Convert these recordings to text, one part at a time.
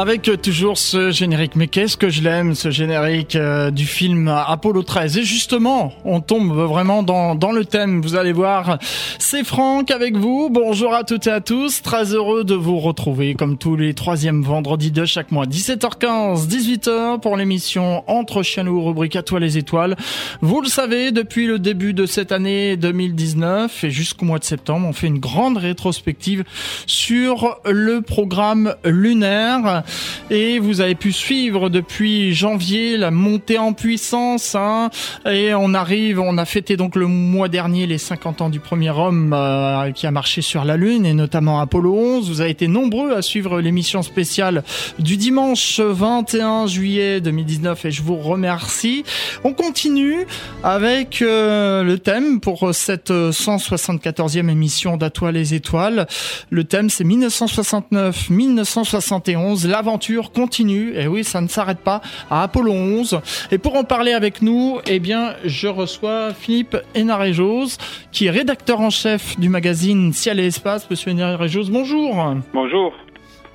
Avec toujours ce générique, mais qu'est-ce que je l'aime, ce générique euh, du film Apollo 13. Et justement, on tombe vraiment dans, dans le thème, vous allez voir. C'est Franck avec vous, bonjour à toutes et à tous, très heureux de vous retrouver comme tous les troisièmes vendredis de chaque mois, 17h15, 18h pour l'émission Entre Chiens rubrique à toi les étoiles. Vous le savez, depuis le début de cette année 2019 et jusqu'au mois de septembre, on fait une grande rétrospective sur le programme lunaire et vous avez pu suivre depuis janvier la montée en puissance hein, et on arrive, on a fêté donc le mois dernier les 50 ans du premier homme euh, qui a marché sur la Lune et notamment Apollo 11. Vous avez été nombreux à suivre l'émission spéciale du dimanche 21 juillet 2019 et je vous remercie. On continue avec euh, le thème pour cette 174e émission d'Atoile les étoiles. Le thème c'est 1969-1971 l'aventure continue. Et oui, ça ne s'arrête pas à Apollo 11. Et pour en parler avec nous, eh bien, je reçois Philippe Hénarejos, qui est rédacteur en chef du magazine Ciel et Espace. Monsieur Hénarejos, bonjour. Bonjour.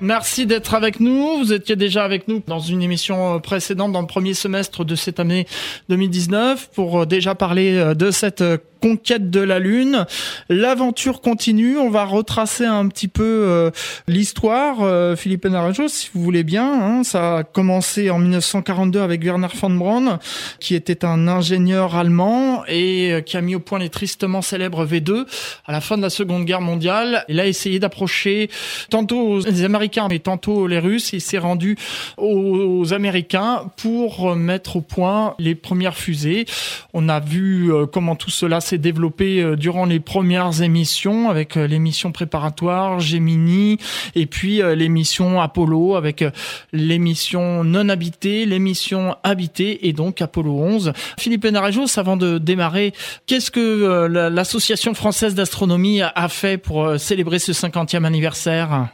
Merci d'être avec nous. Vous étiez déjà avec nous dans une émission précédente dans le premier semestre de cette année 2019 pour déjà parler de cette conquête de la Lune. L'aventure continue. On va retracer un petit peu euh, l'histoire. Euh, Philippe Narajo, si vous voulez bien. Hein. ça a commencé en 1942 avec Werner von Braun, qui était un ingénieur allemand et euh, qui a mis au point les tristement célèbres V2 à la fin de la Seconde Guerre mondiale. Il a essayé d'approcher tantôt les Américains mais tantôt les Russes. Il s'est rendu aux Américains pour mettre au point les premières fusées. On a vu comment tout cela s'est développé euh, durant les premières émissions avec euh, l'émission préparatoire Gemini et puis euh, l'émission Apollo avec l'émission non habitée, l'émission habitée et donc Apollo 11. Philippe Enarejos, avant de démarrer, qu'est-ce que l'Association française d'astronomie a fait pour célébrer ce 50e anniversaire?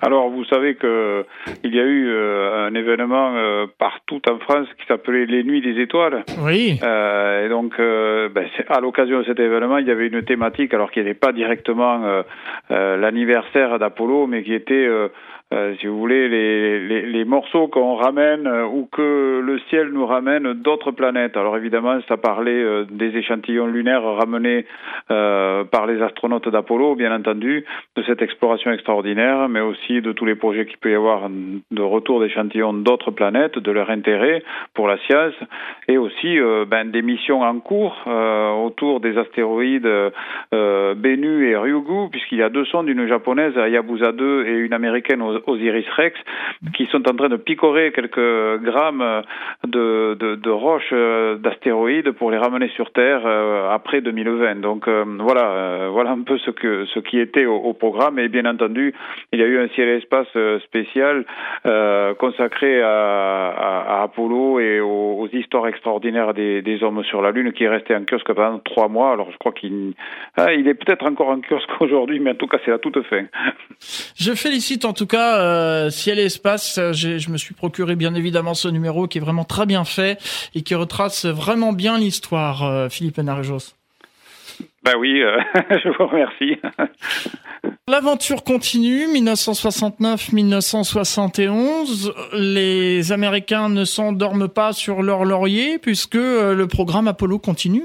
Alors, vous savez que il y a eu euh, un événement euh, partout en France qui s'appelait les Nuits des Étoiles. Oui. Euh, et donc, ben, à l'occasion de cet événement, il y avait une thématique, alors qui n'était pas directement l'anniversaire d'Apollo, mais qui était euh, si vous voulez, les, les, les morceaux qu'on ramène euh, ou que le ciel nous ramène d'autres planètes. Alors évidemment, ça parlait euh, des échantillons lunaires ramenés par les astronautes d'Apollo, bien entendu, de cette exploration extraordinaire, mais aussi de tous les projets qu'il peut y avoir de retour d'échantillons d'autres planètes, de leur intérêt pour la science, et aussi ben, des missions en cours autour des astéroïdes Bennu et Ryugu, puisqu'il y a deux sondes, une japonaise, Hayabusa 2, et une américaine Osiris Rex, qui sont en train de picorer quelques grammes de, de, roches euh, d'astéroïdes pour les ramener sur Terre euh, après 2020. Donc euh, voilà, voilà un peu ce que ce qui était au, programme. Et bien entendu, il y a eu un ciel et espace spécial consacré à, Apollo et aux, histoires extraordinaires des, des, hommes sur la Lune, qui est resté en kiosque pendant trois mois. Alors je crois qu'il ah, il est peut-être encore en kiosque aujourd'hui, mais en tout cas c'est la toute fin. Je félicite en tout cas euh, Ciel et Espace, je me suis procuré bien évidemment ce numéro qui est vraiment très bien fait et qui retrace vraiment bien l'histoire, euh, Philippe Narejos. Ben oui, je vous remercie. L'aventure continue, 1969-1971. Les Américains ne s'endorment pas sur leur laurier puisque le programme Apollo continue.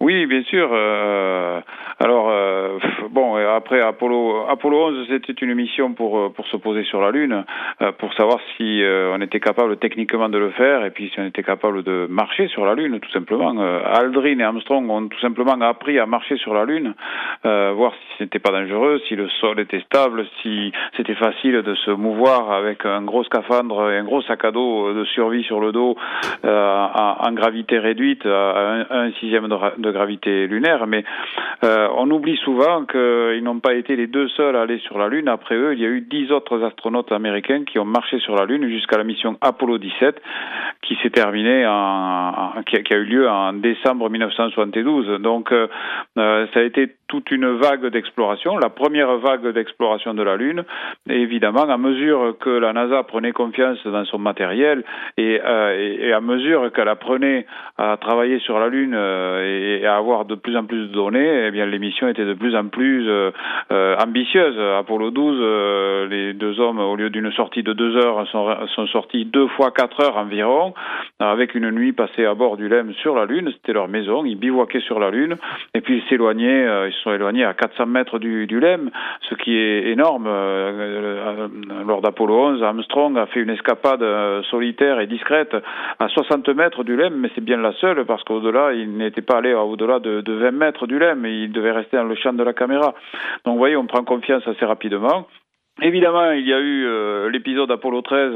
Oui, bien sûr. Euh, alors, euh, bon, après Apollo, Apollo 11, c'était une mission pour euh, pour se poser sur la Lune, pour savoir si on était capable techniquement de le faire et puis si on était capable de marcher sur la Lune, tout simplement. Aldrin et Armstrong ont tout simplement appris à marcher sur la Lune, voir si c'était pas dangereux, si le sol était stable, si c'était facile de se mouvoir avec un gros scaphandre et un gros sac à dos de survie sur le dos en, gravité réduite à un, sixième de gravité lunaire, mais euh, on oublie souvent qu'ils n'ont pas été les deux seuls à aller sur la Lune. Après eux, il y a eu dix autres astronautes américains qui ont marché sur la Lune jusqu'à la mission Apollo 17, qui s'est terminée en, qui, a, eu lieu en décembre 1972. Donc, euh, ça a été toute une vague d'exploration, la première vague d'exploration de la Lune. Et évidemment, à mesure que la NASA prenait confiance dans son matériel et, et, à mesure qu'elle apprenait à travailler sur la Lune et à avoir de plus en plus de données, eh bien l'émission était de plus en plus ambitieuse. Apollo 12, les deux hommes, au lieu d'une sortie de deux heures, sont, sont sortis deux fois quatre heures environ, avec une nuit passée à bord du LEM sur la Lune. C'était leur maison. Ils bivouaquaient sur la Lune. Et puis ils s'éloignaient, euh, se sont éloignés à 400 mètres du, du LEM, ce qui est énorme. Euh, euh, lors d'Apollo 11, Armstrong a fait une escapade solitaire et discrète à 60 mètres du LEM, mais c'est bien la seule parce qu'au-delà, il n'était pas allé au-delà de, de 20 mètres du LEM. Il devait rester dans le champ de la caméra. Donc vous voyez, on prend confiance assez rapidement. Évidemment, il y a eu euh, l'épisode Apollo 13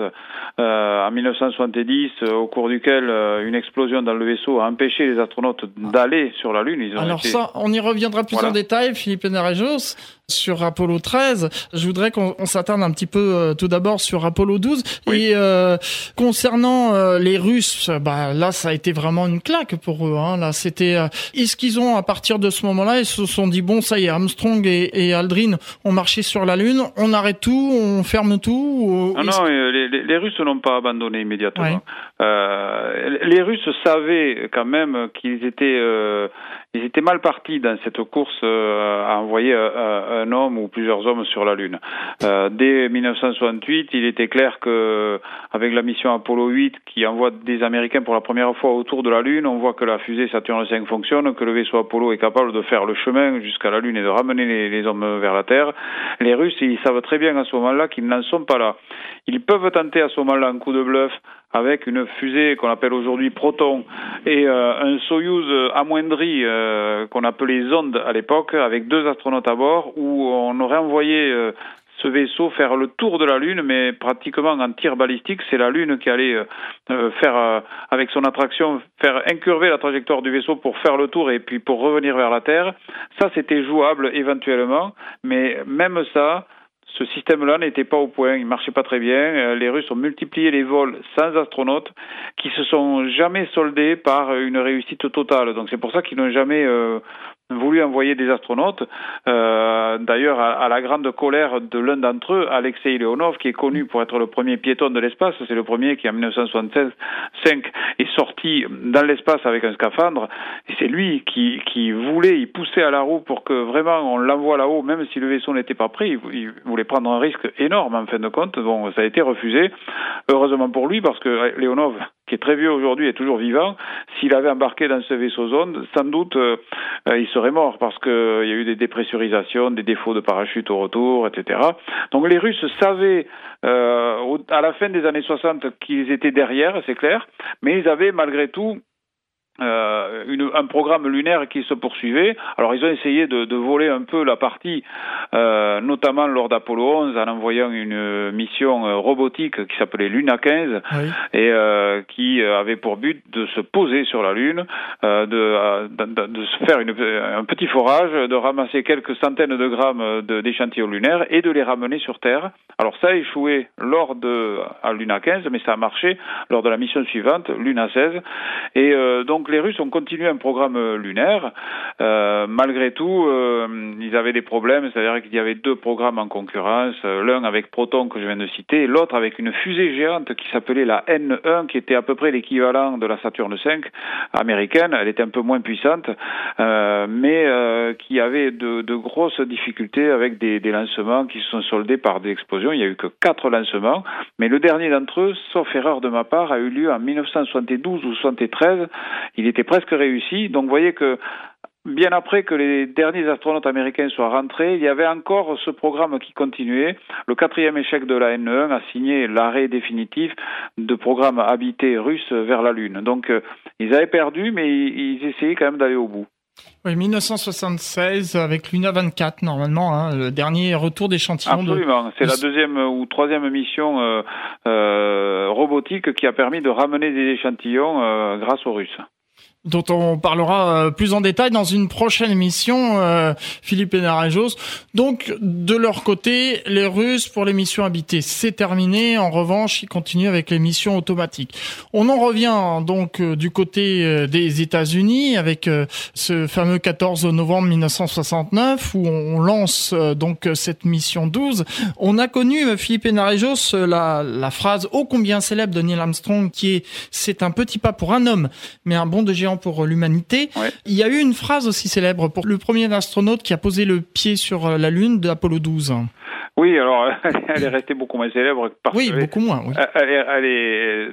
euh, en 1970, euh, au cours duquel une explosion dans le vaisseau a empêché les astronautes d'aller sur la Lune. Ils Alors ça, on y reviendra plus en détail, Philippe Nerejos sur Apollo 13. Je voudrais qu'on s'attarde un petit peu euh, tout d'abord sur Apollo 12. Et euh, concernant euh, les Russes, bah là ça a été vraiment une claque pour eux. Hein. Là c'était, est-ce qu'ils ont à partir de ce moment-là, ils se sont dit bon ça y est, Armstrong et, Aldrin ont marché sur la Lune, on arrête tout, on ferme tout. non, non les, les, Russes n'ont pas abandonné immédiatement. les Russes savaient quand même qu'ils étaient ils étaient mal partis dans cette course euh, à envoyer euh, un homme ou plusieurs hommes sur la Lune. Euh, dès 1968, il était clair que avec la mission Apollo 8 qui envoie des Américains pour la première fois autour de la Lune, on voit que la fusée Saturn V fonctionne, que le vaisseau Apollo est capable de faire le chemin jusqu'à la Lune et de ramener les, les hommes vers la Terre. Les Russes, ils savent très bien à ce moment-là qu'ils n'en sont pas là. Ils peuvent tenter à ce moment-là un coup de bluff avec une fusée qu'on appelle aujourd'hui Proton et euh, un Soyuz amoindri euh, qu'on appelait Zonde à l'époque, avec deux astronautes à bord, où on aurait envoyé euh, ce vaisseau faire le tour de la Lune, mais pratiquement en tir balistique. C'est la Lune qui allait faire, avec son attraction, faire incurver la trajectoire du vaisseau pour faire le tour et puis pour revenir vers la Terre. Ça, c'était jouable éventuellement, mais même ça, ce système-là n'était pas au point, il marchait pas très bien. Euh, les Russes ont multiplié les vols sans astronautes, qui se sont jamais soldés par une réussite totale. Donc c'est pour ça qu'ils n'ont jamais euh, voulu envoyer des astronautes. Euh, D'ailleurs, à, la grande colère de l'un d'entre eux, Alexei Leonov, qui est connu pour être le premier piéton de l'espace, c'est le premier qui en 1965 est sorti dans l'espace avec un scaphandre. Et c'est lui qui, qui voulait, il poussait à la roue pour que vraiment on l'envoie là-haut, même si le vaisseau n'était pas prêt. Il, voulait prendre un risque énorme en fin de compte. Bon, ça a été refusé. Heureusement pour lui, parce que Leonov qui est très vieux aujourd'hui, est toujours vivant, s'il avait embarqué dans ce vaisseau zone, sans doute euh, il serait mort parce qu'il euh, y a eu des dépressurisations, des défauts de parachute au retour, etc. Donc les Russes savaient euh, à la fin des années 60 qu'ils étaient derrière, c'est clair, mais ils avaient malgré tout euh, une, un programme lunaire qui se poursuivait. Alors ils ont essayé de, de voler un peu la partie, euh, notamment lors d'Apollo 11, en envoyant une mission euh, robotique qui s'appelait Luna 15 et euh, qui avait pour but de se poser sur la Lune, de, de, de, se faire une, un petit forage, de ramasser quelques centaines de grammes d'échantillons lunaires et de les ramener sur Terre. Alors ça a échoué lors de à Luna 15, mais ça a marché lors de la mission suivante, Luna 16, et donc les Russes ont continué un programme euh, lunaire. Euh, malgré tout, euh, ils avaient des problèmes, c'est-à-dire qu'il y avait deux programmes en concurrence, l'un avec Proton que je viens de citer, l'autre avec une fusée géante qui s'appelait la N1, qui était à peu près l'équivalent de la Saturne V américaine. Elle était un peu moins puissante, mais qui avait de, grosses difficultés avec des, des lancements qui se sont soldés par des explosions. Il n'y a eu que quatre lancements, mais le dernier d'entre eux, sauf erreur de ma part, a eu lieu en 1972 ou 73 il était presque réussi. Donc vous voyez que bien après que les derniers astronautes américains soient rentrés, il y avait encore ce programme qui continuait. Le quatrième échec de la N1 a signé l'arrêt définitif de programme habité russe vers la Lune. Donc euh, ils avaient perdu, mais ils essayaient quand même d'aller au bout. Oui, 1976 avec Luna 24 normalement, hein, le dernier retour d'échantillons. Absolument, c'est la deuxième ou troisième mission euh, euh, robotique qui a permis de ramener des échantillons grâce aux Russes. Dont on parlera euh, plus en détail dans une prochaine émission, euh, Philippe Enarejos. Donc, de leur côté, les Russes pour les missions habitées, c'est terminé. En revanche, ils continuent avec les missions automatiques. On en revient donc euh, du côté des États-Unis avec ce fameux 14 novembre 1969 où on lance donc cette mission 12. On a connu Philippe Enarejos la, la phrase ô combien célèbre de Neil Armstrong qui est c'est un petit pas pour un homme, mais un bond de géant pour l'humanité. Il y a eu une phrase aussi célèbre pour le premier astronaute qui a posé le pied sur la Lune d'Apollo 12. Oui, alors elle est restée beaucoup moins célèbre parce oui, beaucoup moins. Oui. Elle, est, elle, est,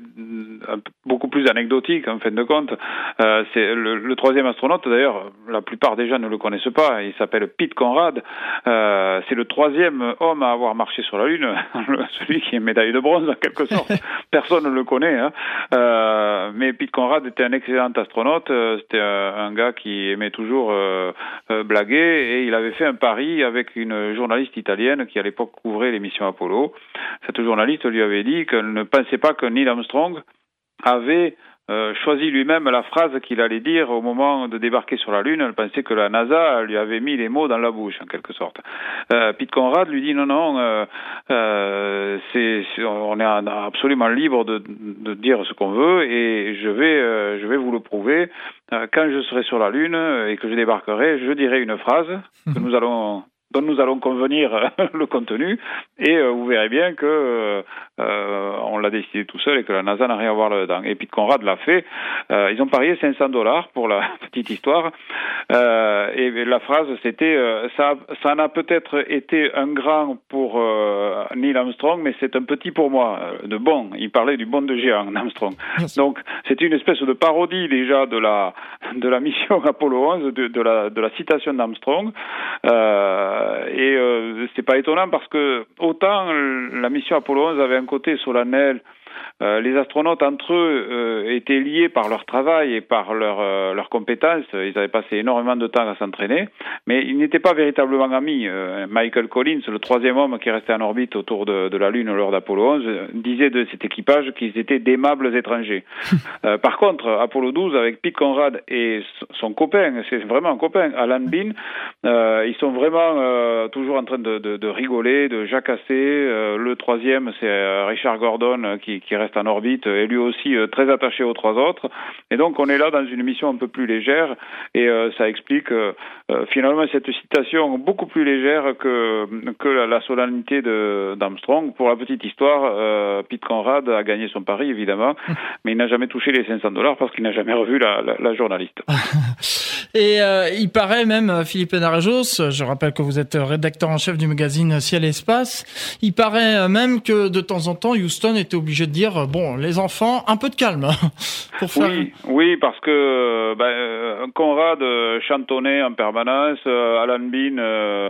beaucoup plus anecdotique en fin de compte. Euh, c'est le, troisième astronaute d'ailleurs. La plupart des gens ne le connaissent pas. Il s'appelle Pete Conrad. Euh, c'est le troisième homme à avoir marché sur la Lune. Celui qui est médaille de bronze en quelque sorte. Personne ne le connaît. Hein. Euh, mais Pete Conrad était un excellent astronaute. Euh, c'était un, gars qui aimait toujours euh, euh, blaguer et il avait fait un pari avec une journaliste italienne qui allait l'époque couvrait l'émission Apollo, cette journaliste lui avait dit qu'elle ne pensait pas que Neil Armstrong avait euh, choisi lui-même la phrase qu'il allait dire au moment de débarquer sur la Lune. Elle pensait que la NASA lui avait mis les mots dans la bouche, en quelque sorte. Euh, Pete Conrad lui dit non, non, euh, c'est, on est absolument libre de, de dire ce qu'on veut et je vais, je vais vous le prouver. quand je serai sur la Lune et que je débarquerai, je dirai une phrase que nous allons dont nous allons convenir le contenu et euh, vous verrez bien que euh, euh, on l'a décidé tout seul et que la NASA n'a rien à voir là-dedans. Et Pete Conrad l'a fait. ils ont parié 500 dollars pour la petite histoire et la phrase c'était ça ça n'a peut-être été un grand pour Neil Armstrong mais c'est un petit pour moi de bon. Il parlait du bon de géant Armstrong. Donc c'était une espèce de parodie déjà de la de la mission Apollo 11 de, de la de la citation d'Armstrong. Euh, euh, et euh, c'est pas étonnant parce que autant la mission Apollo 11 avait un côté solennel euh, les astronautes entre eux euh, étaient liés par leur travail et par leur, euh, leurs compétences. Ils avaient passé énormément de temps à s'entraîner, mais ils n'étaient pas véritablement amis. Michael Collins, le troisième homme qui restait en orbite autour de, de la Lune lors d'Apollo 11, disait de cet équipage qu'ils étaient d'aimables étrangers. par contre, Apollo 12, avec Pete Conrad et son copain, c'est vraiment un copain, Alan Bean, ils sont vraiment toujours en train de, de, de, rigoler, de jacasser. le troisième, c'est Richard Gordon qui, qui reste en orbite et lui aussi euh, très attaché aux trois autres. Et donc on est là dans une mission un peu plus légère et euh, ça explique euh, finalement cette citation beaucoup plus légère que, que la, solennité d'Armstrong. Pour la petite histoire, Pete Conrad a gagné son pari évidemment, mais il n'a jamais touché les 500 dollars parce qu'il n'a jamais revu la, la, journaliste. et il paraît même, Philippe Narajos, je rappelle que vous êtes rédacteur en chef du magazine Ciel et Espace, il paraît même que de temps en temps Houston était obligé de dire bon, les enfants, un peu de calme. oui, oui, parce que ben, Conrad euh, chantonnait en permanence, euh, Alan Bean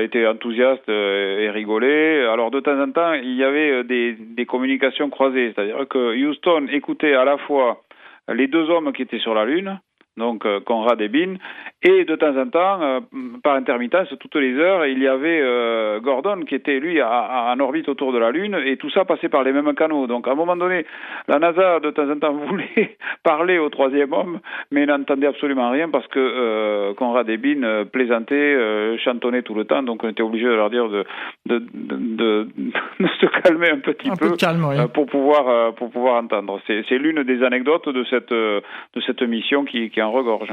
était enthousiaste et rigolait. Alors de temps en temps, il y avait des communications croisées, c'est-à-dire que Houston écoutait à la fois les deux hommes qui étaient sur la Lune, donc euh, Conrad et Bin, et de temps en temps, euh, par intermittence, toutes les heures, il y avait euh, Gordon qui était lui en orbite autour de la Lune, et tout ça passait par les mêmes canaux. Donc à un moment donné, la NASA de temps en temps voulait parler au troisième homme, mais n'entendait absolument rien parce que Conrad et Bin plaisantaient, chantonnaient tout le temps, donc on était obligé de leur dire de, de, de, de se calmer un petit peu, pour pouvoir pour pouvoir entendre. C'est l'une des anecdotes de cette de cette mission qui, qui regorge.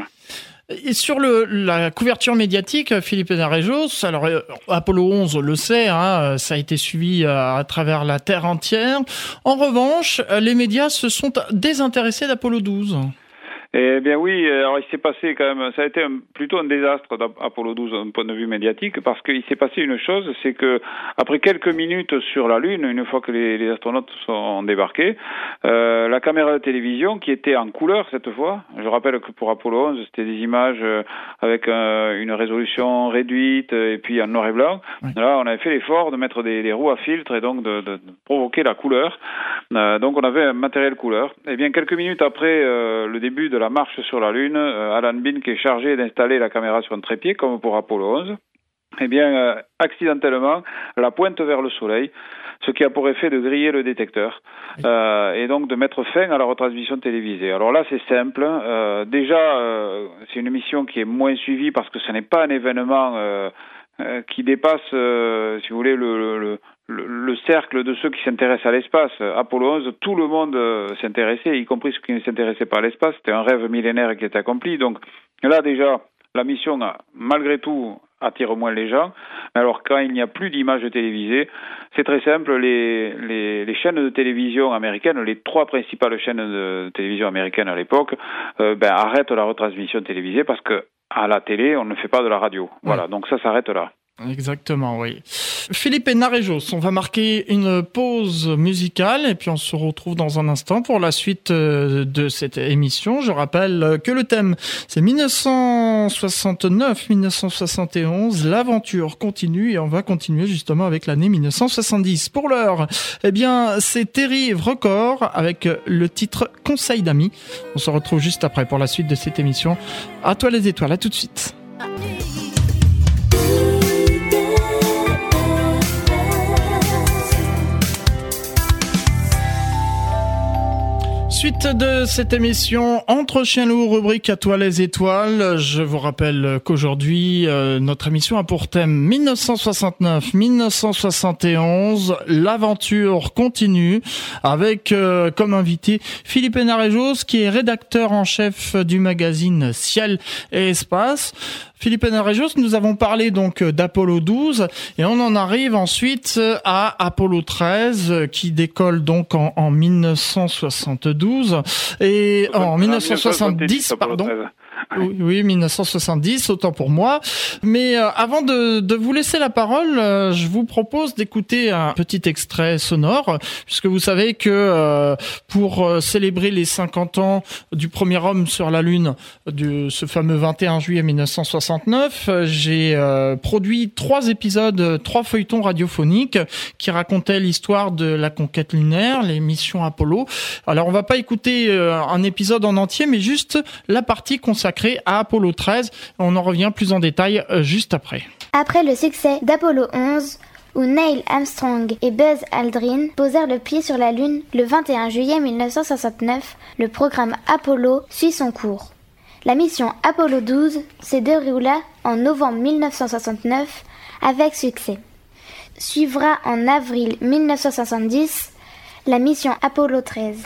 Et sur la couverture médiatique, Philippe Narejos, alors euh, Apollo 11 le sait, hein, ça a été suivi euh, à travers la Terre entière. En revanche, les médias se sont désintéressés d'Apollo 12. Eh bien oui, alors il s'est passé quand même, ça a été plutôt un désastre d'Apollo 12 d'un point de vue médiatique parce qu'il s'est passé une chose, c'est que après quelques minutes sur la Lune, une fois que les, astronautes sont débarqués, euh, la caméra de télévision qui était en couleur cette fois, je rappelle que pour Apollo 11 c'était des images euh, avec une résolution réduite et puis en noir et blanc. Là on avait fait l'effort de mettre des, roues à filtre et donc de, de, provoquer la couleur. Euh, donc on avait un matériel couleur. Eh bien quelques minutes après euh, le début de la marche sur la Lune, euh, Alan Bean qui est chargé d'installer la caméra sur un trépied comme pour Apollo 11. eh bien, accidentellement, la pointe vers le soleil, ce qui a pour effet de griller le détecteur euh, et donc de mettre fin à la retransmission télévisée. Alors là, c'est simple. Euh, déjà, euh, c'est une émission qui est moins suivie parce que ce n'est pas un événement euh, euh, qui dépasse, si vous voulez, le, le, le, cercle de ceux qui s'intéressent à l'espace. Apollo 11, tout le monde s'intéressait, y compris ceux qui ne s'intéressaient pas à l'espace. C'était un rêve millénaire qui était accompli. Donc là, déjà, la mission, malgré tout, attire moins les gens. Alors quand il n'y a plus d'images télévisées, c'est très simple, les, les, les, chaînes de télévision américaines, les trois principales chaînes de télévision américaines à l'époque, euh, ben, arrêtent la retransmission télévisée parce que à la télé, on ne fait pas de la radio. Voilà, donc ça s'arrête là. Exactement, oui. Philippe et Narejos, on va marquer une pause musicale et puis on se retrouve dans un instant pour la suite euh, de cette émission. Je rappelle que le thème c'est 1969-1971, l'aventure continue et on va continuer justement avec l'année 1970. Pour l'heure, eh bien c'est Terry Record avec le titre Conseil d'amis. On se retrouve juste après pour la suite de cette émission. À toi les étoiles, à tout de suite. Suite de cette émission Entre chiens loups, rubrique à toi les étoiles. Je vous rappelle qu'aujourd'hui, euh, notre émission a pour thème 1969-1971. L'aventure continue avec euh, comme invité Philippe Enarejos qui est rédacteur en chef du magazine Ciel et Espace. Philippe Enarejos, nous avons parlé donc d'Apollo 12 et on en arrive ensuite à Apollo 13 qui décolle donc en, en 1972 et en 1970 pardon. Oui, oui, 1970, autant pour moi. Mais euh, avant de, de, vous laisser la parole, euh, je vous propose d'écouter un petit extrait sonore, puisque vous savez que euh, pour célébrer les 50 ans du premier homme sur la Lune, de ce fameux 21 juillet 1969, j'ai produit trois épisodes, trois feuilletons radiophoniques qui racontaient l'histoire de la conquête lunaire, les missions Apollo. Alors on va pas écouter un épisode en entier, mais juste la partie consacrée à Apollo 13. On en revient plus en détail euh, juste après. Après le succès d'Apollo 11, où Neil Armstrong et Buzz Aldrin posèrent le pied sur la Lune le 21 juillet 1969, le programme Apollo suit son cours. La mission Apollo 12 se déroula en novembre 1969 avec succès. Suivra en avril 1970 la mission Apollo 13.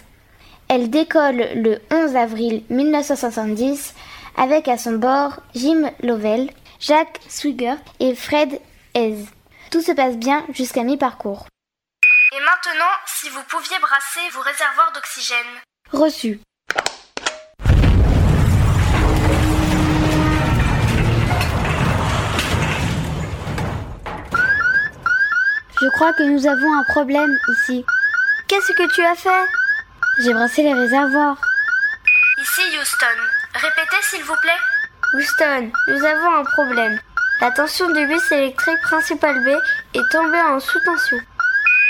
Elle décolle le 11 avril 1970 avec à son bord Jim Lovell, Jacques Swigert et Fred Hez. Tout se passe bien jusqu'à mi-parcours. Et maintenant, si vous pouviez brasser vos réservoirs d'oxygène. Reçu. Je crois que nous avons un problème ici. Qu'est-ce que tu as fait? J'ai brassé les réservoirs. Ici Houston. Répétez s'il vous plaît. Houston, nous avons un problème. La tension du bus électrique principal B est tombée en sous-tension.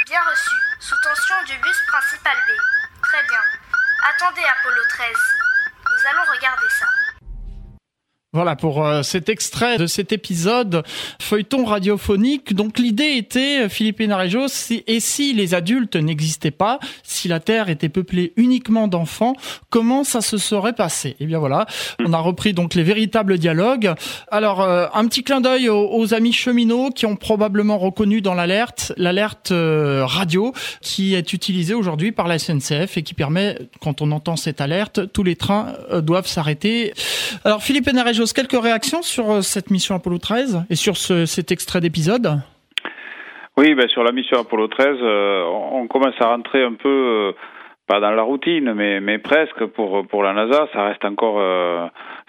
Bien reçu. Sous-tension du bus principal B. Très bien. Attendez Apollo 13. Nous allons regarder ça. Voilà pour euh, cet extrait de cet épisode feuilleton radiophonique. Donc l'idée était, euh, Philippe Hénarejo, si, et si les adultes n'existaient pas, si la Terre était peuplée uniquement d'enfants, comment ça se serait passé? Et eh bien voilà, on a repris donc les véritables dialogues. Alors euh, un petit clin d'œil aux, amis cheminots qui ont probablement reconnu dans l'alerte l'alerte radio qui est utilisée aujourd'hui par la SNCF et qui permet, quand on entend cette alerte, tous les trains doivent s'arrêter. Alors Philippe Quelques réactions sur euh, cette mission Apollo 13 et sur cet extrait d'épisode? Oui, ben sur la mission Apollo 13, euh, on commence à rentrer un peu, euh, pas dans la routine, mais, mais presque pour, pour la NASA. Ça reste encore,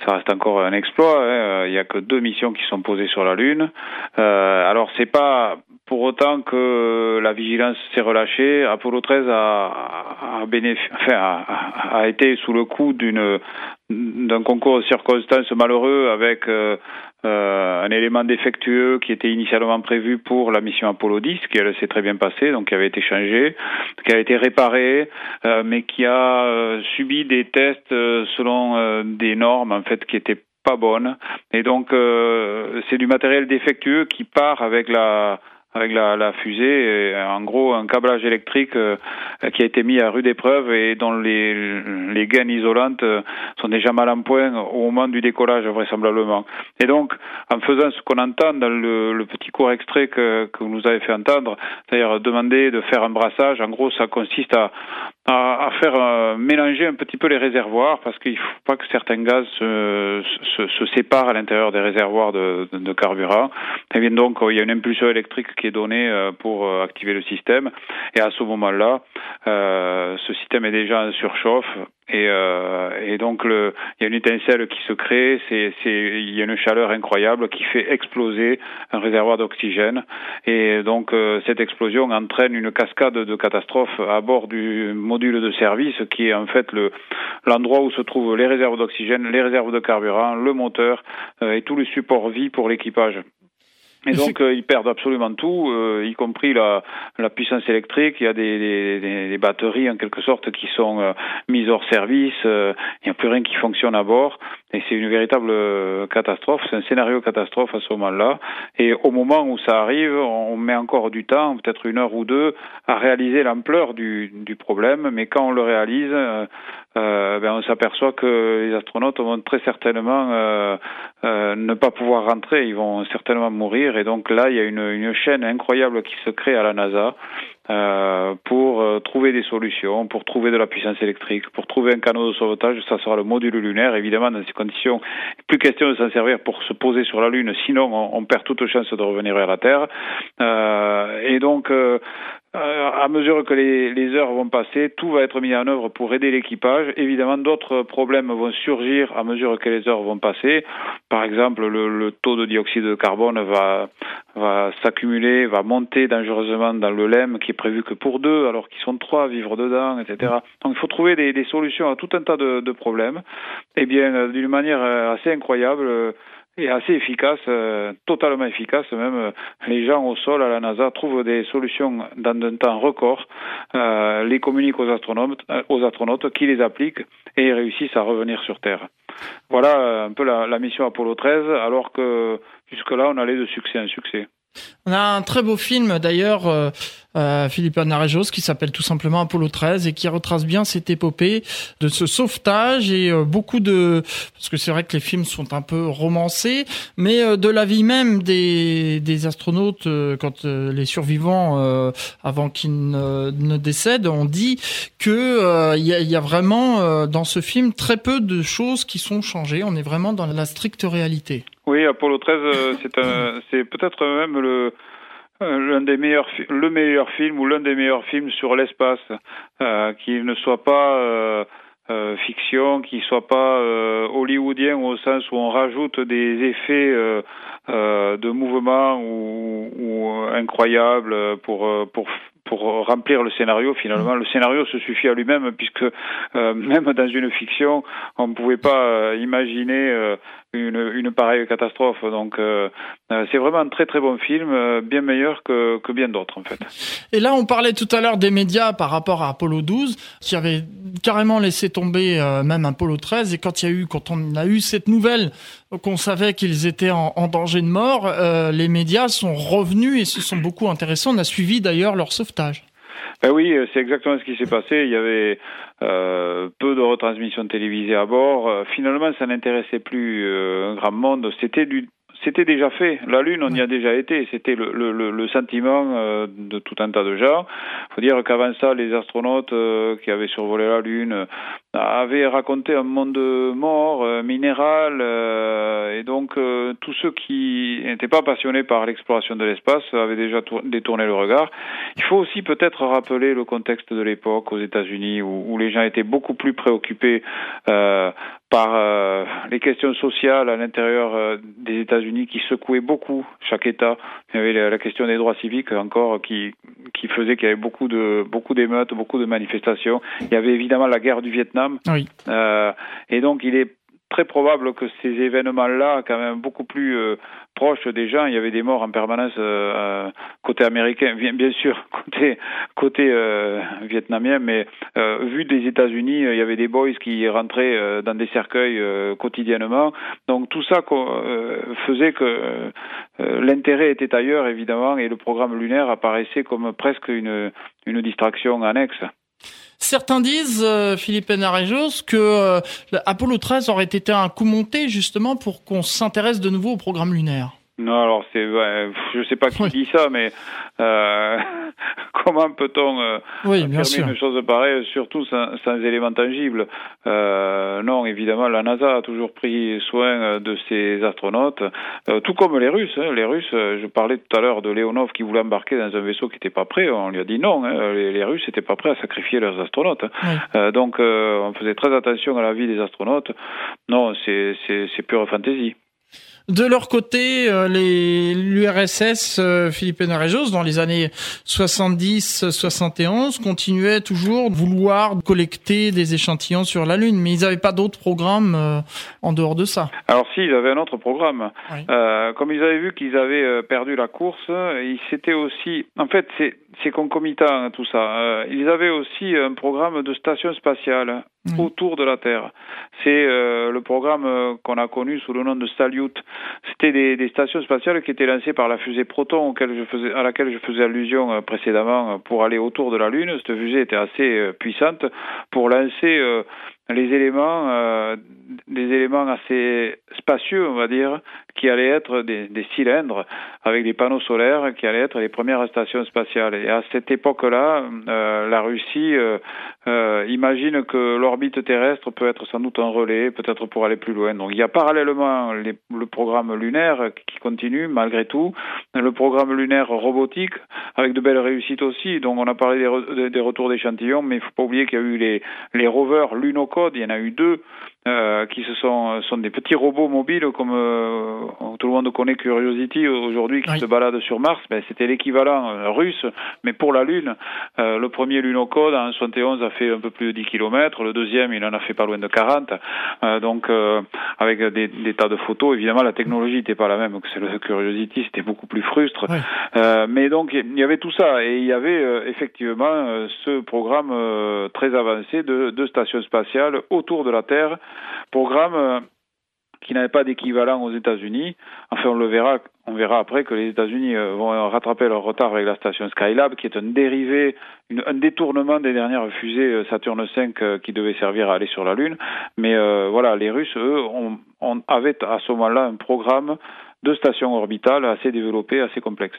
ça reste encore un exploit. Hein. Il n'y a que deux missions qui sont posées sur la Lune. alors, c'est pas pour autant que la vigilance s'est relâchée, Apollo 13 a, a, enfin, a, été sous le coup d'une d'un concours de circonstances malheureux avec euh, euh, un élément défectueux qui était initialement prévu pour la mission Apollo 10, qui s'est très bien passée, donc qui avait été changé, qui a été réparé, euh, mais qui a subi des tests selon des normes qui étaient pas bonne. Et donc, c'est du matériel défectueux qui part avec la avec la, fusée. En gros, un câblage électrique euh, qui a été mis à rude épreuve et dont les, les gaines isolantes euh, sont déjà mal en point au moment du décollage, vraisemblablement. Et donc, en faisant ce qu'on entend dans le, le, petit court extrait que, que vous nous avez fait entendre, c'est-à-dire demander de faire un brassage, en gros, ça consiste à, à, à faire euh, mélanger un petit peu les réservoirs parce qu'il ne faut pas que certains gaz se, se, se séparent à l'intérieur des réservoirs de, de, carburant. Et bien donc, il y a une impulsion électrique qui est donné euh, pour euh, activer le système. Et à ce moment-là, euh, ce système est déjà en surchauffe et, euh, et, donc il y a une étincelle qui se crée, il y a une chaleur incroyable qui fait exploser un réservoir d'oxygène et donc euh, cette explosion entraîne une cascade de catastrophes à bord du module de service qui est en fait le, l'endroit où se trouvent les réserves d'oxygène, les réserves de carburant, le moteur euh, et tout le support vie pour l'équipage. Et donc euh, ils perdent absolument tout, euh, y compris la, la, puissance électrique. Il y a des, des, des, batteries en quelque sorte qui sont euh, mises hors service. il n'y a plus rien qui fonctionne à bord. Et c'est une véritable catastrophe. C'est un scénario catastrophe à ce moment-là. Et au moment où ça arrive, on met encore du temps, peut-être une heure ou deux, à réaliser l'ampleur du, du problème. Mais quand on le réalise, euh, ben on s'aperçoit que les astronautes vont très certainement euh, euh, ne pas pouvoir rentrer, ils vont certainement mourir. Et donc là, il y a une, chaîne incroyable qui se crée à la NASA euh, pour euh, trouver des solutions, pour trouver de la puissance électrique, pour trouver un canot de sauvetage. Ça sera le module lunaire. Évidemment, dans ces conditions, plus question de s'en servir pour se poser sur la Lune, sinon on, on perd toute chance de revenir vers la Terre. Euh, et donc, euh, à mesure que les, les, heures vont passer, tout va être mis en œuvre pour aider l'équipage. Évidemment, d'autres problèmes vont surgir à mesure que les heures vont passer. Par exemple, le, le taux de dioxyde de carbone va, va s'accumuler, va monter dangereusement dans le LEM qui est prévu que pour deux, alors qu'ils sont trois à vivre dedans, etc. Donc il faut trouver des, des solutions à tout un tas de, de problèmes. Et eh bien, euh, d'une manière euh, assez incroyable, et assez efficace, euh, totalement efficace. Même euh, les gens au sol à la NASA trouvent des solutions dans un temps record, euh, les communiquent aux astronautes, euh, aux astronautes qui les appliquent et réussissent à revenir sur Terre. Voilà un peu la, la mission Apollo 13, alors que jusque-là on allait de succès en succès. On a un très beau film d'ailleurs, euh, euh, Philippe Anarejos, qui s'appelle tout simplement Apollo 13 et qui retrace bien cette épopée de ce sauvetage et euh, beaucoup de... Parce que c'est vrai que les films sont un peu romancés, mais euh, de la vie même des, astronautes, euh, quand euh, les survivants, avant qu'ils ne, décèdent, ont dit que il y, a vraiment dans ce film très peu de choses qui sont changées. On est vraiment dans la stricte réalité. Oui, Apollo 13, euh, c'est peut-être même le euh, l'un des meilleurs, le meilleur film ou l'un des meilleurs films sur l'espace, euh, qui ne soit pas euh, euh, fiction, qui soit pas euh, hollywoodien au sens où on rajoute des effets de mouvement ou, ou incroyables pour pour pour remplir le scénario. Finalement, le scénario se suffit à lui-même puisque même dans une fiction, on ne pouvait pas imaginer une, une, pareille catastrophe. Donc, c'est vraiment un très très bon film, bien meilleur que, que bien d'autres en fait. Et là, on parlait tout à l'heure des médias par rapport à Apollo 12, qui avait carrément laissé tomber même Apollo 13. Et quand il y a eu, quand on a eu cette nouvelle qu'on savait qu'ils étaient en, en, danger de mort, euh, les médias sont revenus et se sont beaucoup intéressés. On a suivi d'ailleurs leur sauvetage. Ben oui, c'est exactement ce qui s'est passé. Il y avait euh, peu de retransmissions télévisées à bord. Euh, finalement, ça n'intéressait plus euh, un grand monde. C'était du c'était déjà fait. La Lune, on y a déjà été. C'était le, le, le, sentiment euh, de tout un tas de gens. Il faut dire qu'avant ça, les astronautes euh, qui avaient survolé la Lune euh, avaient raconté un monde mort, minéral, et donc tous ceux qui n'étaient pas passionnés par l'exploration de l'espace avaient déjà détourné le regard. Il faut aussi peut-être rappeler le contexte de l'époque aux États-Unis où, où, les gens étaient beaucoup plus préoccupés par euh, les questions sociales à l'intérieur des États-Unis qui secouaient beaucoup chaque État. Il y avait la, la question des droits civiques encore qui qui faisait qu'il y avait beaucoup de beaucoup d'émeutes, beaucoup de manifestations. Il y avait évidemment la guerre du Vietnam. Oui. Euh, et donc il est très probable que ces événements-là, quand même beaucoup plus euh, proches des gens, il y avait des morts en permanence euh, côté américain, bien, sûr côté côté euh, vietnamien, mais vu des États-Unis, il y avait des boys qui rentraient dans des cercueils quotidiennement. Donc tout ça faisait que l'intérêt était ailleurs, évidemment, et le programme lunaire apparaissait comme presque une une distraction annexe. Certains disent, euh, Philippe Enarejos, que euh, Apollo 13 aurait été un coup monté justement pour qu'on s'intéresse de nouveau au programme lunaire. Non, alors c'est, je sais pas qui dit ça, mais euh, comment peut-on euh, oui, une chose pareille, surtout sans, sans éléments tangibles euh, Non, évidemment, la NASA a toujours pris soin de ses astronautes, euh, tout comme les Russes. Hein. Les Russes, euh, je parlais tout à l'heure de Leonov qui voulait embarquer dans un vaisseau qui n'était pas prêt. On lui a dit non. Hein. Les, les, Russes n'étaient pas prêts à sacrifier leurs astronautes. Hein. donc, on faisait très attention à la vie des astronautes. Non, c'est pure fantaisie. De leur côté, euh, l'URSS, euh, Philippe Narejos, dans les années 70-71, continuait toujours de vouloir collecter des échantillons sur la Lune, mais ils n'avaient pas d'autres programmes euh, en dehors de ça. Alors si, ils avaient un autre programme. comme ils avaient vu qu'ils avaient perdu la course, ils s'étaient aussi... En fait, c'est concomitant hein, tout ça. Euh, ils avaient aussi un programme de station spatiale autour de la Terre. C'est euh, le programme euh, qu'on a connu sous le nom de Salyut. C'était des, des, stations spatiales qui étaient lancées par la fusée Proton je faisais, à laquelle je faisais allusion précédemment pour aller autour de la Lune. Cette fusée était assez puissante pour lancer les éléments, euh, des éléments assez spacieux, on va dire, qui allaient être des, cylindres avec des panneaux solaires, qui allaient être les premières stations spatiales. Et à cette époque-là, euh, la Russie euh, imagine que l'orbite terrestre peut être sans doute un relais, peut-être pour aller plus loin. Donc il y a parallèlement le programme lunaire qui continue malgré tout, le programme lunaire robotique avec de belles réussites aussi. Donc on a parlé des, retours d'échantillons, mais il faut pas oublier qu'il y a eu les, rovers Il y en a eu deux euh, qui se sont, sont des petits robots mobiles comme euh, tout le monde connaît Curiosity aujourd'hui qui se balade sur Mars. Ben, c'était l'équivalent euh, russe, mais pour la Lune. Euh, le premier Lunocode en 71 a fait un peu plus de 10 km, le deuxième il en a fait pas loin de 40. donc avec des, des, tas de photos, évidemment la technologie n'était pas la même que celle de Curiosity, c'était beaucoup plus frustre. mais donc il y avait tout ça et il y avait effectivement ce programme très avancé de, de stations spatiales autour de la Terre Programme euh, qui n'avait pas d'équivalent aux États-Unis. Enfin, on le verra, on verra après que les États-Unis euh, vont rattraper leur retard avec la station Skylab, qui est un dérivé, un détournement des dernières fusées euh, Saturne V qui devaient servir à aller sur la Lune. Mais voilà, les Russes, eux, avaient à ce moment-là un programme de station orbitale assez développé, assez complexe.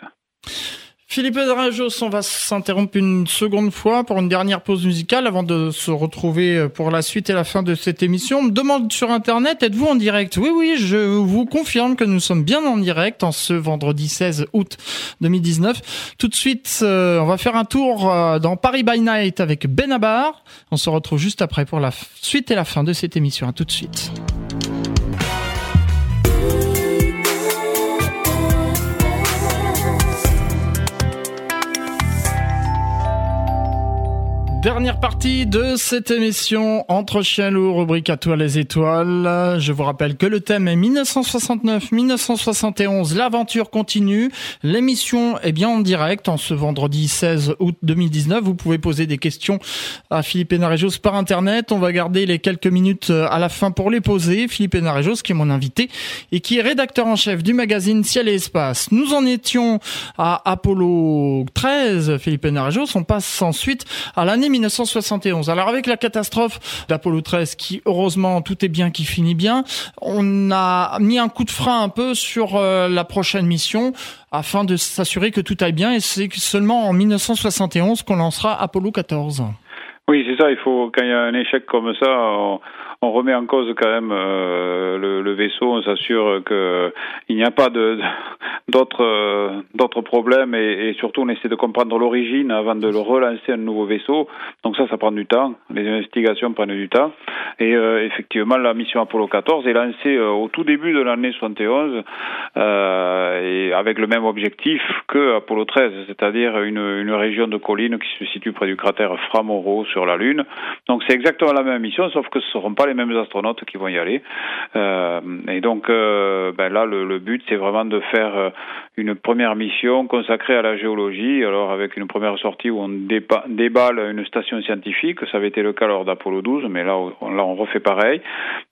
Philippe Drajos, on va s'interrompre une seconde fois pour une dernière pause musicale avant de se retrouver pour la suite et la fin de cette émission. On me demande sur Internet, êtes-vous en direct? Oui, oui, je vous confirme que nous sommes bien en direct en ce vendredi 16 août 2019. Tout de suite, euh, on va faire un tour euh, dans Paris by Night avec Benabar. On se retrouve juste après pour la suite et la fin de cette émission. Tout de suite. Dernière partie de cette émission Entre chiens lourds, rubrique à toi les étoiles. Je vous rappelle que le thème est 1969-1971, l'aventure continue. L'émission est bien en direct en ce vendredi 16 août 2019. Vous pouvez poser des questions à Philippe Enarejos par internet. On va garder les quelques minutes à la fin pour les poser. Philippe Enarejos qui est mon invité et qui est rédacteur en chef du magazine Ciel et Espace. Nous en étions à Apollo 13, Philippe Enarejos. On passe ensuite à l'année 1971. Alors avec la catastrophe d'Apollo 13, qui heureusement tout est bien, qui finit bien, on a mis un coup de frein un peu sur euh, la prochaine mission afin de s'assurer que tout aille bien. Et c'est seulement en 1971 qu'on lancera Apollo 14. Oui, c'est ça. Il faut quand il y a un échec comme ça, on remet en cause quand même euh, le, vaisseau. On s'assure que il n'y a pas euh, d'autres problèmes et, surtout on essaie de comprendre l'origine avant de relancer un nouveau vaisseau. Donc ça, ça prend du temps. Les investigations prennent du temps. Et euh, effectivement, la mission Apollo 14 est lancée au tout début de l'année 71 et avec le même objectif que Apollo 13, c'est-à-dire une, une région de collines qui se situe près du cratère Framoro sur la Lune. Donc c'est exactement la même mission, sauf que ce ne seront pas les les mêmes astronautes qui vont y aller. Euh, et donc ben là, le, but, c'est vraiment de faire une première mission consacrée à la géologie. Alors avec une première sortie où on déballe une station scientifique, ça avait été le cas lors d'Apollo 12, mais là, on, là on refait pareil.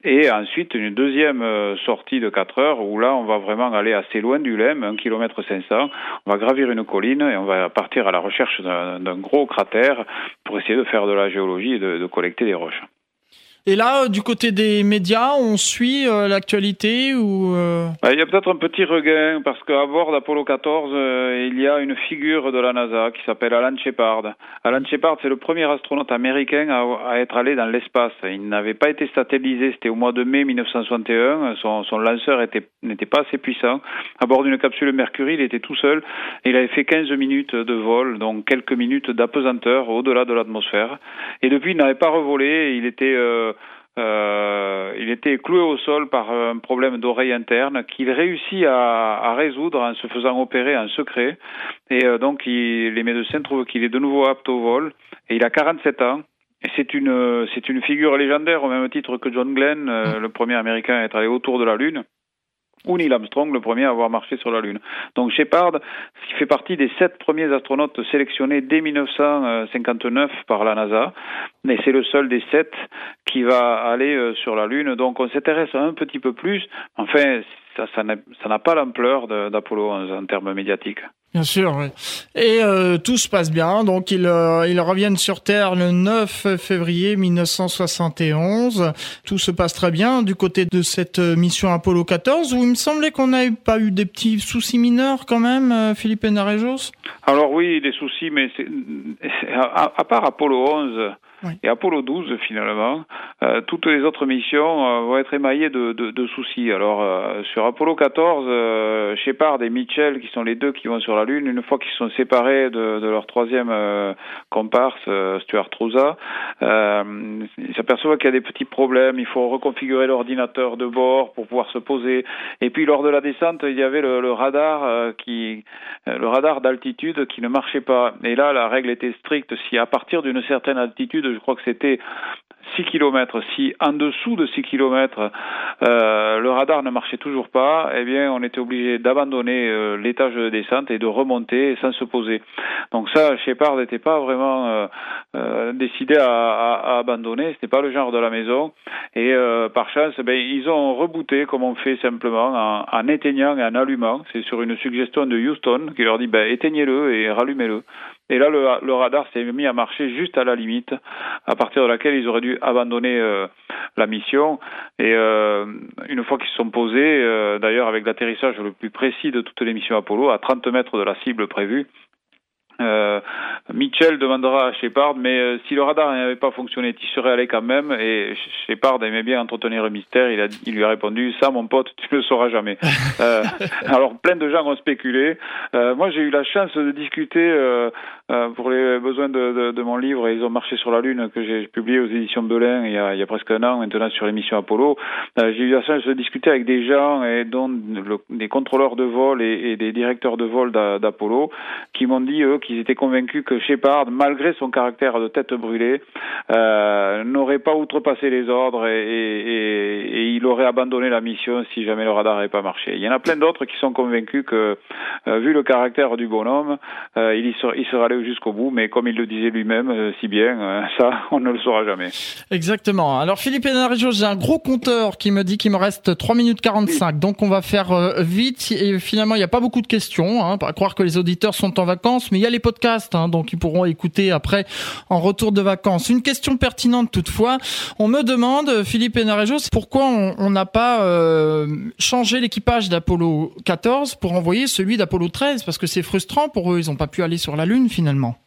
Et ensuite une deuxième sortie de 4 heures où là, on va vraiment aller assez loin du LEM, 1 km 500. On va gravir une colline et on va partir à la recherche d'un gros cratère pour essayer de faire de la géologie et de collecter des roches. Et là, du côté des médias, on suit euh, l'actualité ou euh... Il y a peut-être un petit regain parce qu'à bord d'Apollo 14, euh, il y a une figure de la NASA qui s'appelle Alan Shepard. Alan Shepard, c'est le premier astronaute américain à, être allé dans l'espace. Il n'avait pas été satellisé, c'était au mois de mai 1961. Son, son lanceur n'était pas assez puissant. À bord d'une capsule Mercury, il était tout seul. Il avait fait 15 minutes de vol, donc quelques minutes d'apesanteur au-delà de l'atmosphère. Et depuis, il n'avait pas revolé. Il était euh, il était cloué au sol par un problème d'oreille interne qu'il réussit à, résoudre en se faisant opérer en secret. Et euh, donc, il, les médecins trouvent qu'il est de nouveau apte au vol. Et il a 47 ans. Et c'est une, c'est une figure légendaire au même titre que John Glenn, euh, le premier américain à être allé autour de la Lune ou Neil Armstrong, le premier à avoir marché sur la Lune. Donc Shepard, qui fait partie des sept premiers astronautes sélectionnés dès 1959 par la NASA, mais c'est le seul des sept qui va aller euh, sur la Lune. Donc on s'intéresse un petit peu plus. Enfin, ça, ça n'a pas l'ampleur d'Apollo en termes médiatiques. Bien sûr, oui. Et euh, tout se passe bien. Donc ils, euh, ils reviennent sur Terre le 9 février 1971. Tout se passe très bien du côté de cette euh, mission Apollo 14 où il me semblait qu'on n'avait pas eu des petits soucis mineurs quand même, euh, Philippe Enarejos? Alors oui, des soucis, mais à, à, part Apollo 11, Et Apollo 12, finalement, euh, toutes les autres missions euh, vont être émaillées de, de, de soucis. Alors, euh, sur Apollo 14, euh, Shepard et Mitchell, qui sont les deux qui vont sur la Lune, une fois qu'ils sont séparés de, de leur troisième euh, comparse, euh, Stuart Trouza, ils s'aperçoivent qu'il y a des petits problèmes. Il faut reconfigurer l'ordinateur de bord pour pouvoir se poser. Et puis, lors de la descente, il y avait le, le radar qui, le radar d'altitude qui ne marchait pas. Et là, la règle était stricte. Si à partir d'une certaine altitude, je crois que c'était 6 km. Si en dessous de 6 km, euh, le radar ne marchait toujours pas, eh bien, on était obligé d'abandonner euh, l'étage de descente et de remonter sans se poser. Donc ça, Shepard n'était pas vraiment euh, décidé à, à, à abandonner. Pas le genre de la maison. Et par chance, ben, ils ont rebooté comme on fait simplement en, en éteignant et en allumant. C'est sur une suggestion de Houston qui leur dit ben, éteignez-le et rallumez-le. Et là, le, le radar s'est mis à marcher juste à la limite, à partir de laquelle ils auraient dû abandonner euh, la mission. Et euh, une fois qu'ils se sont posés, euh, d'ailleurs avec l'atterrissage le plus précis de toutes les missions Apollo, à 30 mètres de la cible prévue, Mitchell demandera à Shepard, mais euh, si le radar n'avait pas fonctionné, tu serais allé quand même. Et Shepard aimait bien entretenir le mystère. Il, a, il lui a répondu, ça, mon pote, tu ne le sauras jamais. euh, alors, plein de gens ont spéculé. Euh, moi, j'ai eu la chance de discuter euh, euh, pour les besoins de, de, de, mon livre. Ils ont marché sur la Lune que j'ai publié aux éditions Belin il y a, il y a presque un an maintenant sur l'émission Apollo. j'ai eu la chance de discuter avec des gens et dont le, des contrôleurs de vol et, et des directeurs de vol d'Apollo qui m'ont dit eux qu'ils étaient convaincus que Shepard, malgré son caractère de tête brûlée, euh, n'aurait pas outrepassé les ordres et, et, et, il aurait abandonné la mission si jamais le radar n'avait pas marché. Il y en a plein d'autres qui sont convaincus que, euh, vu le caractère du bonhomme, euh, il, y il allé jusqu'au bout, mais comme il le disait lui-même euh, si bien, euh, ça, on ne le saura jamais. Exactement. Alors Philippe Hénarjo, j'ai un gros compteur qui me dit qu'il me reste 3 minutes 45, oui. donc on va faire euh, vite. Et finalement, il n'y a pas beaucoup de questions, hein, pas croire que les auditeurs sont en vacances, mais il y a les podcasts, hein, donc ils pourront écouter après en retour de vacances. Une question pertinente toutefois, on me demande, Philippe Hénarejo, pourquoi on n'a pas euh, changé l'équipage d'Apollo 14 pour envoyer celui d'Apollo 13 Parce que c'est frustrant pour eux, ils n'ont pas pu aller sur la Lune finalement.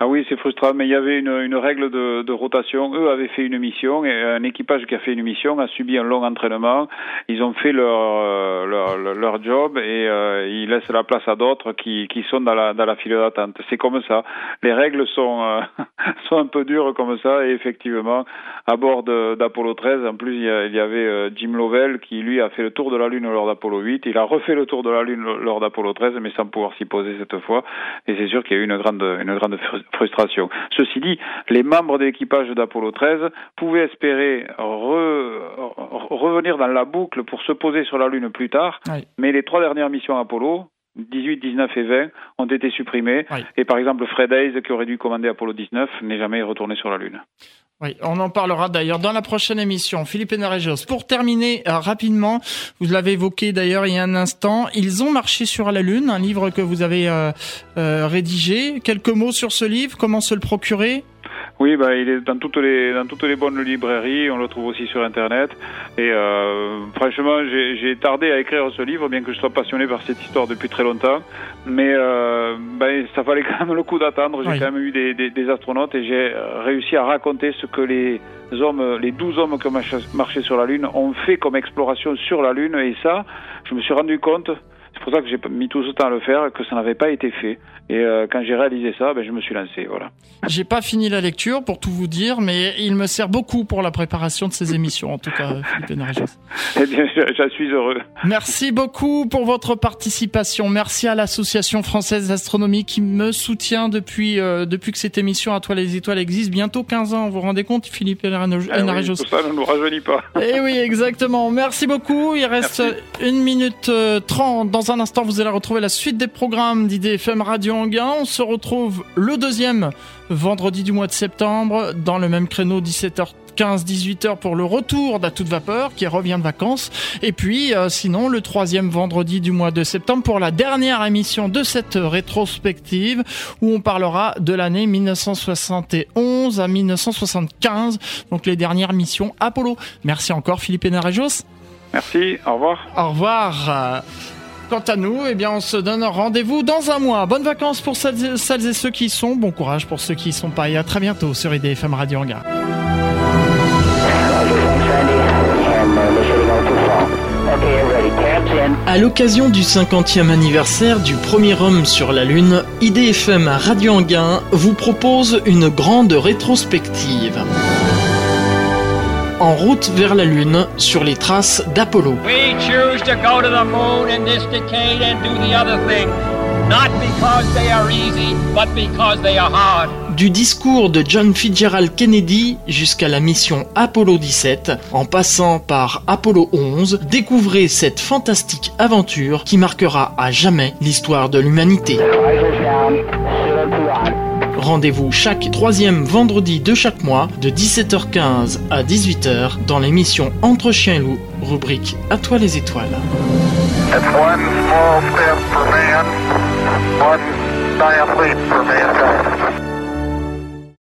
Ah oui, c'est frustrant, mais il y avait une, une règle de, de, rotation. Eux avaient fait une mission et un équipage qui a fait une mission a subi un long entraînement. Ils ont fait leur leur, leur job et euh, ils laissent la place à d'autres qui, qui sont dans la dans la file d'attente. C'est comme ça. Les règles sont euh, sont un peu dures comme ça et effectivement à bord d'Apollo 13, en plus il y, il y avait euh, Jim Lovell qui lui a fait le tour de la Lune lors d'Apollo 8. Il a refait le tour de la Lune lors d'Apollo 13, mais sans pouvoir s'y poser cette fois. Et c'est sûr qu'il y a eu une grande une grande frustration. Ceci dit, les membres de l'équipage d'Apollo 13 pouvaient espérer revenir dans la boucle pour se poser sur la Lune plus tard, mais les trois dernières missions Apollo, 18, 19 et 20 ont été supprimées. Et par exemple, Fred Hayes, qui aurait dû commander Apollo 19, n'est jamais retourné sur la Lune. Oui, on en parlera d'ailleurs dans la prochaine émission. Philippe Hénaréjos, pour terminer euh, rapidement, vous l'avez évoqué d'ailleurs il y a un instant, Ils ont marché sur la Lune, un livre que vous avez euh, euh, rédigé. Quelques mots sur ce livre, comment se le procurer? Oui, bah, il est dans toutes les dans toutes les bonnes librairies. On le trouve aussi sur Internet. Et euh, franchement, j'ai tardé à écrire ce livre, bien que je sois passionné par cette histoire depuis très longtemps. Mais euh, ben, ça fallait quand même le coup d'attendre. J'ai quand même eu des, des, des astronautes et j'ai réussi à raconter ce que les hommes, les douze hommes qui ont marché sur la Lune, ont fait comme exploration sur la Lune. Et ça, je me suis rendu compte pour ça que j'ai mis tout ce temps à le faire, que ça n'avait pas été fait. Et euh, quand j'ai réalisé ça, ben, je me suis lancé. Voilà. J'ai pas fini la lecture pour tout vous dire, mais il me sert beaucoup pour la préparation de ces émissions, en tout cas, Philippe Eh bien, je suis heureux. Merci beaucoup pour votre participation. Merci à l'Association française d'astronomie qui me soutient depuis euh, depuis que cette émission à toi les étoiles existe. Bientôt 15 ans, vous vous rendez compte, Philippe eh oui, Tout ça ne nous rajeunit pas. Eh oui, exactement. Merci beaucoup. Il reste une minute euh, trente. Dans un instant, vous allez retrouver la suite des programmes d'IDFM Radio Anguin. On se retrouve le deuxième vendredi du mois de septembre dans le même créneau 17h 15-18h pour le retour d'À toute vapeur qui revient de vacances. Et puis euh, sinon le troisième vendredi du mois de septembre pour la dernière émission de cette rétrospective où on parlera de l'année 1971 à 1975, donc les dernières missions Apollo. Merci encore Philippe Enarejos. Merci, au revoir. Au revoir. Quant à nous, eh bien, on se donne rendez-vous dans un mois. Bonnes vacances pour celles et ceux qui y sont. Bon courage pour ceux qui y sont pas. Et à très bientôt sur IDFM Radio Hangar. À l'occasion du 50e anniversaire du premier homme sur la Lune, IDFM Radio Anguin vous propose une grande rétrospective en route vers la Lune sur les traces d'Apollo. Du discours de John Fitzgerald Kennedy jusqu'à la mission Apollo 17, en passant par Apollo 11, découvrez cette fantastique aventure qui marquera à jamais l'histoire de l'humanité. Rendez-vous chaque troisième vendredi de chaque mois de 17h15 à 18h dans l'émission Entre chiens et loups, rubrique À toi les étoiles. man,